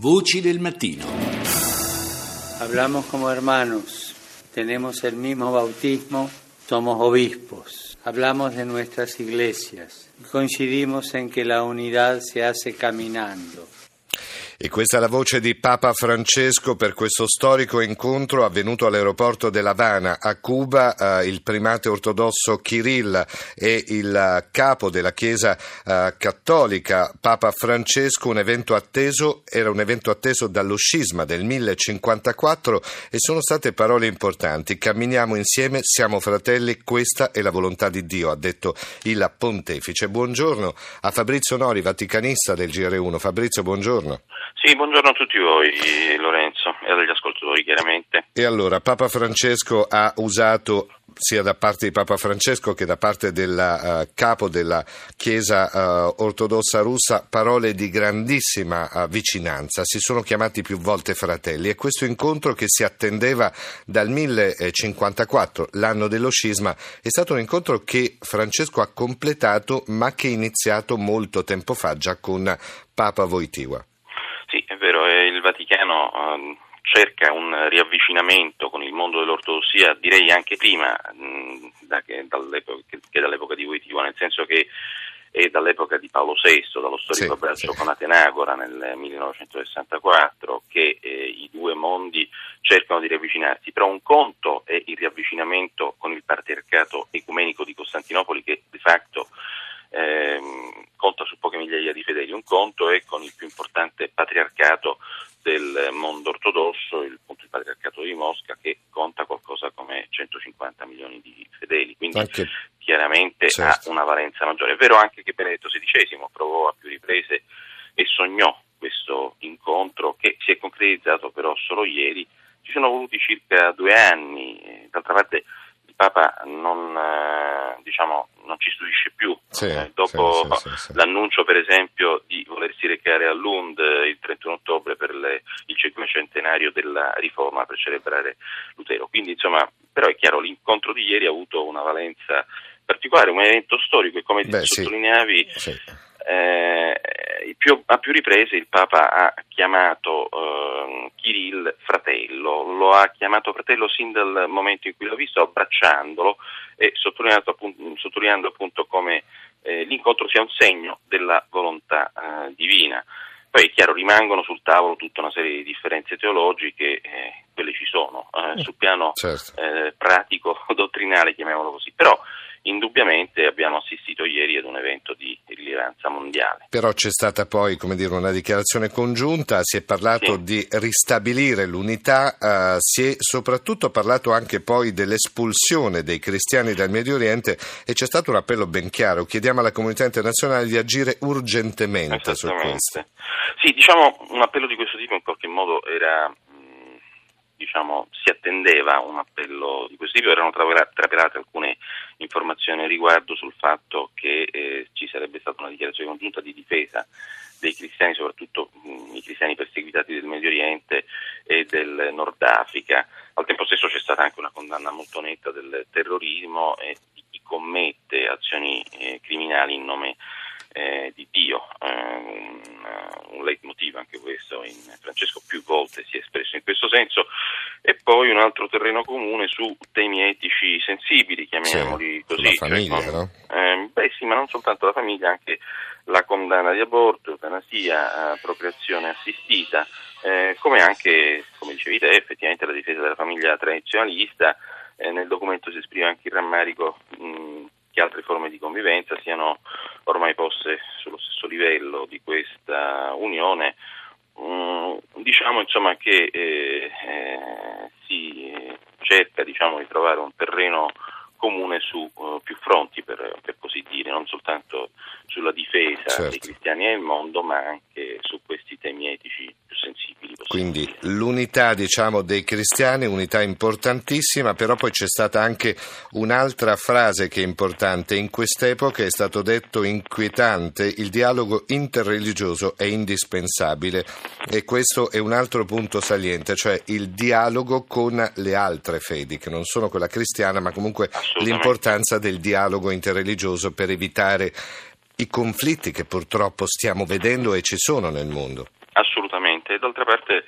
Voci del mattino. Hablamos como hermanos, tenemos el mismo bautismo, somos obispos. Hablamos de nuestras iglesias, coincidimos en que la unidad se hace caminando. E questa è la voce di Papa Francesco per questo storico incontro avvenuto all'aeroporto dell'Havana a Cuba. Eh, il primate ortodosso Kirill e il capo della Chiesa eh, cattolica Papa Francesco, un evento atteso, era un evento atteso dallo scisma del 1054 e sono state parole importanti. Camminiamo insieme, siamo fratelli, questa è la volontà di Dio, ha detto il pontefice. Buongiorno a Fabrizio Nori, vaticanista del GR1. Fabrizio, buongiorno. Sì, buongiorno a tutti voi, Lorenzo, e agli ascoltatori chiaramente. E allora, Papa Francesco ha usato sia da parte di Papa Francesco che da parte del uh, capo della Chiesa uh, ortodossa russa parole di grandissima uh, vicinanza. Si sono chiamati più volte fratelli e questo incontro che si attendeva dal 1054, l'anno dello scisma, è stato un incontro che Francesco ha completato ma che è iniziato molto tempo fa già con Papa Wojtyła. Sì, è vero, il Uh, cerca un riavvicinamento con il mondo dell'ortodossia, direi anche prima mh, da che, dall'epoca, che, che, dall'epoca di Wojtyła, nel senso che è dall'epoca di Paolo VI, dallo storico sì, abbraccio sì. con Atenagora nel 1964, che eh, i due mondi cercano di riavvicinarsi, però un conto è il riavvicinamento con il patriarcato ecumenico di Costantinopoli che di fatto ehm, conta su poche migliaia di fedeli, un conto è con il più importante patriarcato del mondo ortodosso, il, appunto, il patriarcato di Mosca, che conta qualcosa come 150 milioni di fedeli, quindi anche, chiaramente certo. ha una valenza maggiore. È vero anche che Benedetto XVI provò a più riprese e sognò questo incontro che si è concretizzato però solo ieri. Ci sono voluti circa due anni, d'altra parte Papa non, eh, diciamo, non ci stupisce più. Sì, eh, dopo sì, sì, l'annuncio, per esempio, di volersi recare a Lund il 31 ottobre per le, il cinquecentenario della riforma per celebrare Lutero. Quindi, insomma, però è chiaro, l'incontro di ieri ha avuto una valenza particolare, un evento storico e come Beh, sottolineavi eh, più, a più riprese il Papa ha chiamato eh, Kirill fratello, lo ha chiamato fratello sin dal momento in cui l'ho visto, abbracciandolo e appunto, sottolineando appunto come eh, l'incontro sia un segno della volontà eh, divina. Poi è chiaro, rimangono sul tavolo tutta una serie di differenze teologiche, eh, quelle ci sono, eh, sul piano certo. pratico, dottrinale, chiamiamolo così, però indubbiamente abbiamo assistito ieri ad un evento di rilevanza mondiale. Però c'è stata poi come dire, una dichiarazione congiunta, si è parlato sì. di ristabilire l'unità, uh, si è soprattutto parlato anche poi dell'espulsione dei cristiani dal Medio Oriente e c'è stato un appello ben chiaro, chiediamo alla comunità internazionale di agire urgentemente su questo. Sì, diciamo un appello di questo tipo in qualche modo era diciamo, si attendeva un appello di questo tipo, erano trapelate alcune informazioni riguardo sul fatto che eh, ci sarebbe stata una dichiarazione congiunta di difesa dei cristiani, soprattutto mh, i cristiani perseguitati del Medio Oriente e del Nord Africa. Al tempo stesso c'è stata anche una condanna molto netta del terrorismo e di chi commette azioni eh, criminali in nome eh, di Dio, eh, un, un leitmotiv anche questo, in, Francesco più volte si è espresso in questo senso, e poi un altro terreno comune su temi etici sensibili, chiamiamoli sì, così. La cioè famiglia, cioè, no? Eh, beh sì, ma non soltanto la famiglia, anche la condanna di aborto, eutanasia, procreazione assistita, eh, come anche, come dicevi te, effettivamente la difesa della famiglia tradizionalista, eh, nel documento si esprime anche il rammarico mh, che altre forme di convivenza siano ormai poste sullo stesso livello di questa unione. Mm, diciamo insomma che eh, eh, si cerca diciamo, di trovare un terreno comune su uh, più fronti per, per, così dire, non soltanto sulla difesa certo. dei cristiani nel mondo, ma anche su questi temi etici più sensibili. Quindi l'unità diciamo, dei cristiani, unità importantissima, però poi c'è stata anche un'altra frase che è importante. In quest'epoca è stato detto inquietante, il dialogo interreligioso è indispensabile e questo è un altro punto saliente, cioè il dialogo con le altre fedi, che non sono quella cristiana, ma comunque l'importanza del dialogo interreligioso per evitare i conflitti che purtroppo stiamo vedendo e ci sono nel mondo. Assolutamente, e d'altra parte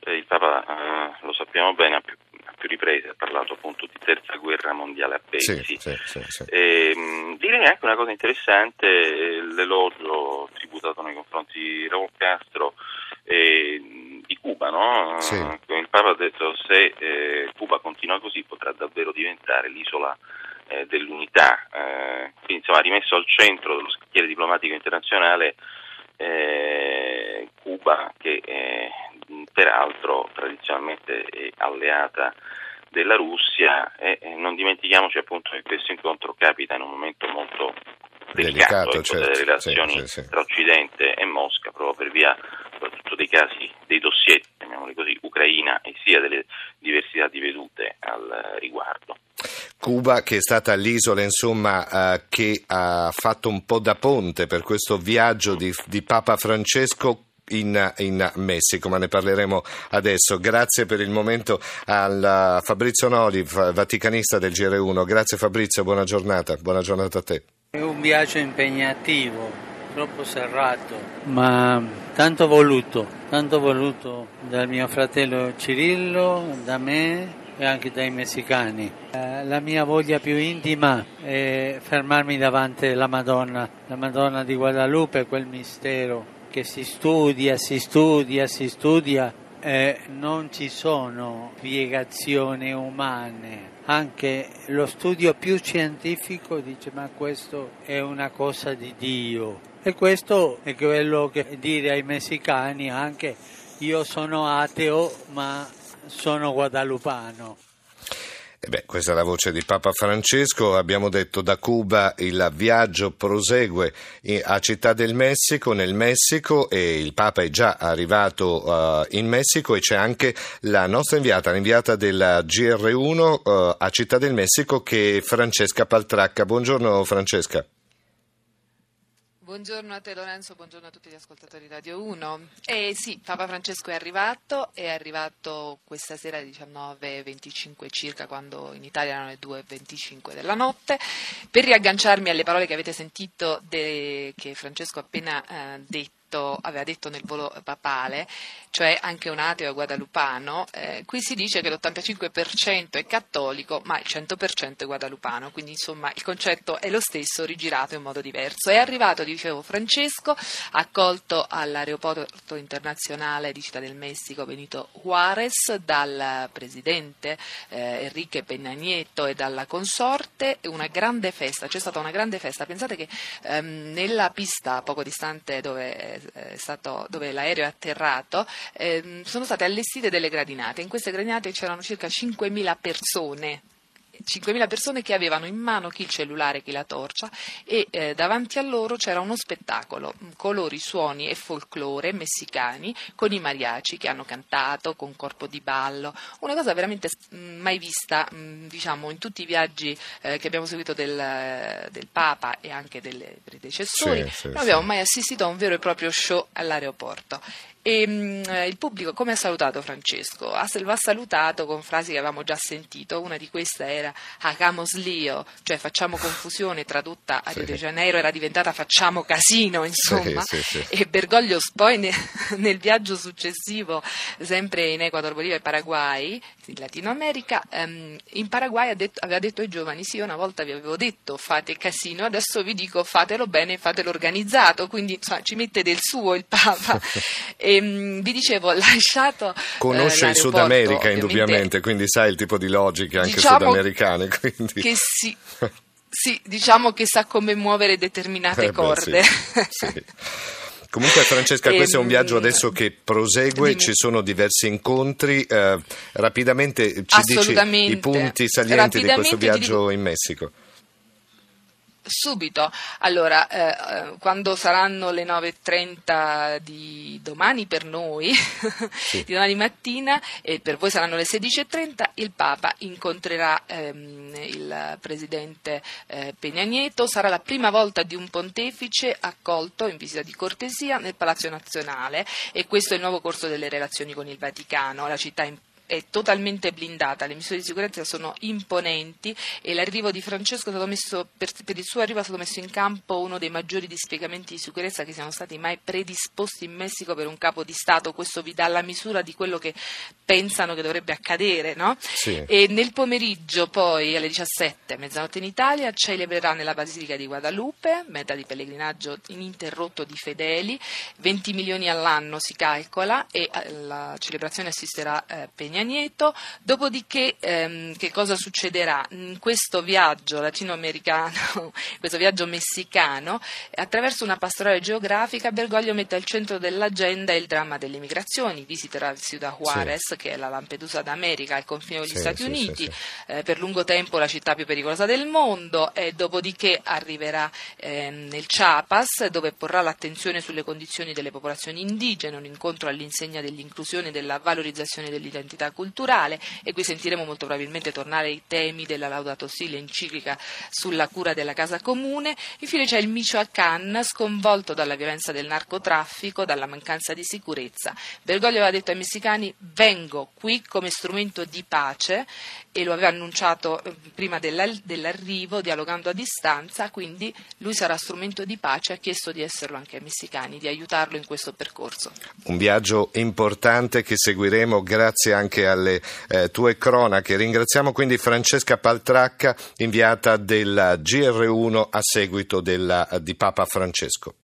eh, il Papa, eh, lo sappiamo bene, ha più, a più, riprese ha parlato appunto di terza guerra mondiale a pezzi. Sì, sì, sì, e, mh, direi anche una cosa interessante, eh, l'elogio tributato nei confronti di Raul Castro eh, di Cuba, no? Il Papa ha detto se eh, Cuba continua così potrà davvero diventare l'isola eh, dell'unità, eh, quindi insomma rimesso al centro dello scacchiere diplomatico internazionale eh, Cuba che eh, peraltro tradizionalmente è alleata della Russia e non dimentichiamoci appunto che questo incontro capita in un momento molto delicato, delicato ecco, certo, delle relazioni sì, sì, sì. tra Occidente e Mosca proprio per via soprattutto dei casi, dei dossier, chiamiamoli così, Ucraina e sia delle diversità di vedute al riguardo. Cuba che è stata l'isola insomma, eh, che ha fatto un po' da ponte per questo viaggio di, di Papa Francesco in, in, Messico, ma ne parleremo adesso. Grazie per il momento al Fabrizio Noli, vaticanista del GR1. Grazie Fabrizio, buona giornata, buona giornata a te. È un viaggio impegnativo, troppo serrato, ma tanto voluto, tanto voluto dal mio fratello Cirillo, da me e anche dai messicani. Eh, la mia voglia più intima è fermarmi davanti alla Madonna, la Madonna di Guadalupe, quel mistero che si studia, si studia, si studia e non ci sono spiegazioni umane. Anche lo studio più scientifico dice ma questo è una cosa di Dio. E questo è quello che dire ai messicani anche io sono ateo ma sono guadalupano. Eh beh, questa è la voce di Papa Francesco. Abbiamo detto da Cuba il viaggio prosegue a Città del Messico, nel Messico, e il Papa è già arrivato uh, in Messico e c'è anche la nostra inviata, l'inviata della GR1 uh, a Città del Messico che è Francesca Paltracca. Buongiorno Francesca. Buongiorno a te Lorenzo, buongiorno a tutti gli ascoltatori di Radio 1. Eh sì, Papa Francesco è arrivato, è arrivato questa sera alle 19.25 circa, quando in Italia erano le 2.25 della notte. Per riagganciarmi alle parole che avete sentito de, che Francesco ha appena eh, detto, detto, aveva detto nel volo papale, cioè anche un ateo guadalupano, eh, qui si dice che l'85% è cattolico ma il 100% è guadalupano, quindi insomma il concetto è lo stesso, rigirato in modo diverso. È arrivato, dicevo, Francesco, accolto all'aeroporto internazionale di Città del Messico Benito Juarez dal presidente eh, Enrique Peña Nieto e dalla consorte, una grande festa, c'è stata una grande festa, pensate che ehm, nella pista poco distante dove stato, dove l'aereo è atterrato, eh, sono state allestite delle gradinate. In queste gradinate c'erano circa 5.000 persone 5.000 persone che avevano in mano chi il cellulare, chi la torcia e eh, davanti a loro c'era uno spettacolo, mm, colori, suoni e folklore messicani con i mariachi che hanno cantato con corpo di ballo, una cosa veramente mm, mai vista mh, mm, diciamo, in tutti i viaggi eh, che abbiamo seguito del, del, Papa e anche dei predecessori, sì, sì, non abbiamo sì. mai assistito a un vero e proprio show all'aeroporto. E, mh, eh, il pubblico come ha salutato Francesco? Ha, lo ha salutato con frasi che avevamo già sentito, una di queste era hagamos lío, cioè facciamo confusione, tradotta a sì. Rio de Janeiro era diventata facciamo casino, insomma. Sì, sì, e Bergoglio poi ne, nel viaggio successivo, sempre in Ecuador, Bolivia e Paraguay, in Latino America, ehm, in Paraguay detto, aveva detto ai giovani, sì, una volta vi avevo detto fate casino, adesso vi dico fatelo bene, fatelo organizzato, quindi insomma, ci mette del suo il Papa. e, Ehm, vi dicevo, lasciato. Conosce eh, il Sud America indubbiamente, quindi sai il tipo di logiche anche diciamo sudamericane. Quindi. Che sì. Sì, diciamo che sa come muovere determinate eh beh, corde. Sì, sì. Comunque Francesca, questo è un viaggio adesso che prosegue, dimmi. ci sono diversi incontri, eh, rapidamente ci dici i punti salienti di questo viaggio dico, in Messico. Subito, allora, eh, eh quando saranno le 9.30 di domani per noi, sì. di domani mattina, e per voi saranno le 16.30, il Papa incontrerà ehm, il presidente eh, Peña Nieto, sarà la prima volta di un pontefice accolto in visita di cortesia nel Palazzo Nazionale e questo è il nuovo corso delle relazioni con il Vaticano, la città importante è totalmente blindata, le misure di sicurezza sono imponenti e l'arrivo di Francesco messo, per, per, il suo arrivo è stato messo in campo uno dei maggiori dispiegamenti di sicurezza che siano stati mai predisposti in Messico per un capo di Stato. Questo vi dà la misura di quello che pensano che dovrebbe accadere. No? Sì. E nel pomeriggio poi alle 17, mezzanotte in Italia, celebrerà nella Basilica di Guadalupe, meta di pellegrinaggio ininterrotto di fedeli, 20 milioni all'anno si calcola e alla celebrazione assisterà eh, Peña Nieto. Dopodiché ehm, che cosa succederà? In questo viaggio latinoamericano, questo viaggio messicano, attraverso una pastorale geografica Bergoglio mette al centro dell'agenda il dramma delle migrazioni, visiterà Ciudad Juarez, sì. che è la Lampedusa d'America, al confine con gli sì, Stati sì, Uniti, eh, per lungo tempo la città più pericolosa del mondo, e dopodiché arriverà eh, nel Chiapas, dove porrà l'attenzione sulle condizioni delle popolazioni indigene, un incontro all'insegna dell'inclusione e della valorizzazione dell'identità culturale, e qui sentiremo molto probabilmente tornare i temi della Laudato Si, l'enciclica sulla cura della casa comune. Infine c'è il Michoacán, sconvolto dalla violenza del narcotraffico, dalla mancanza di sicurezza. Bergoglio aveva detto ai messicani vengo qui come strumento di pace e lo aveva annunciato eh, prima dell'arrivo, dialogando a distanza, quindi lui sarà strumento di pace, ha chiesto di esserlo anche ai messicani, di aiutarlo in questo percorso. Un viaggio importante che seguiremo grazie anche alle eh, tue cronache. Ringraziamo quindi Francesca Paltracca, inviata del GR1 a seguito della, di Papa Francesco.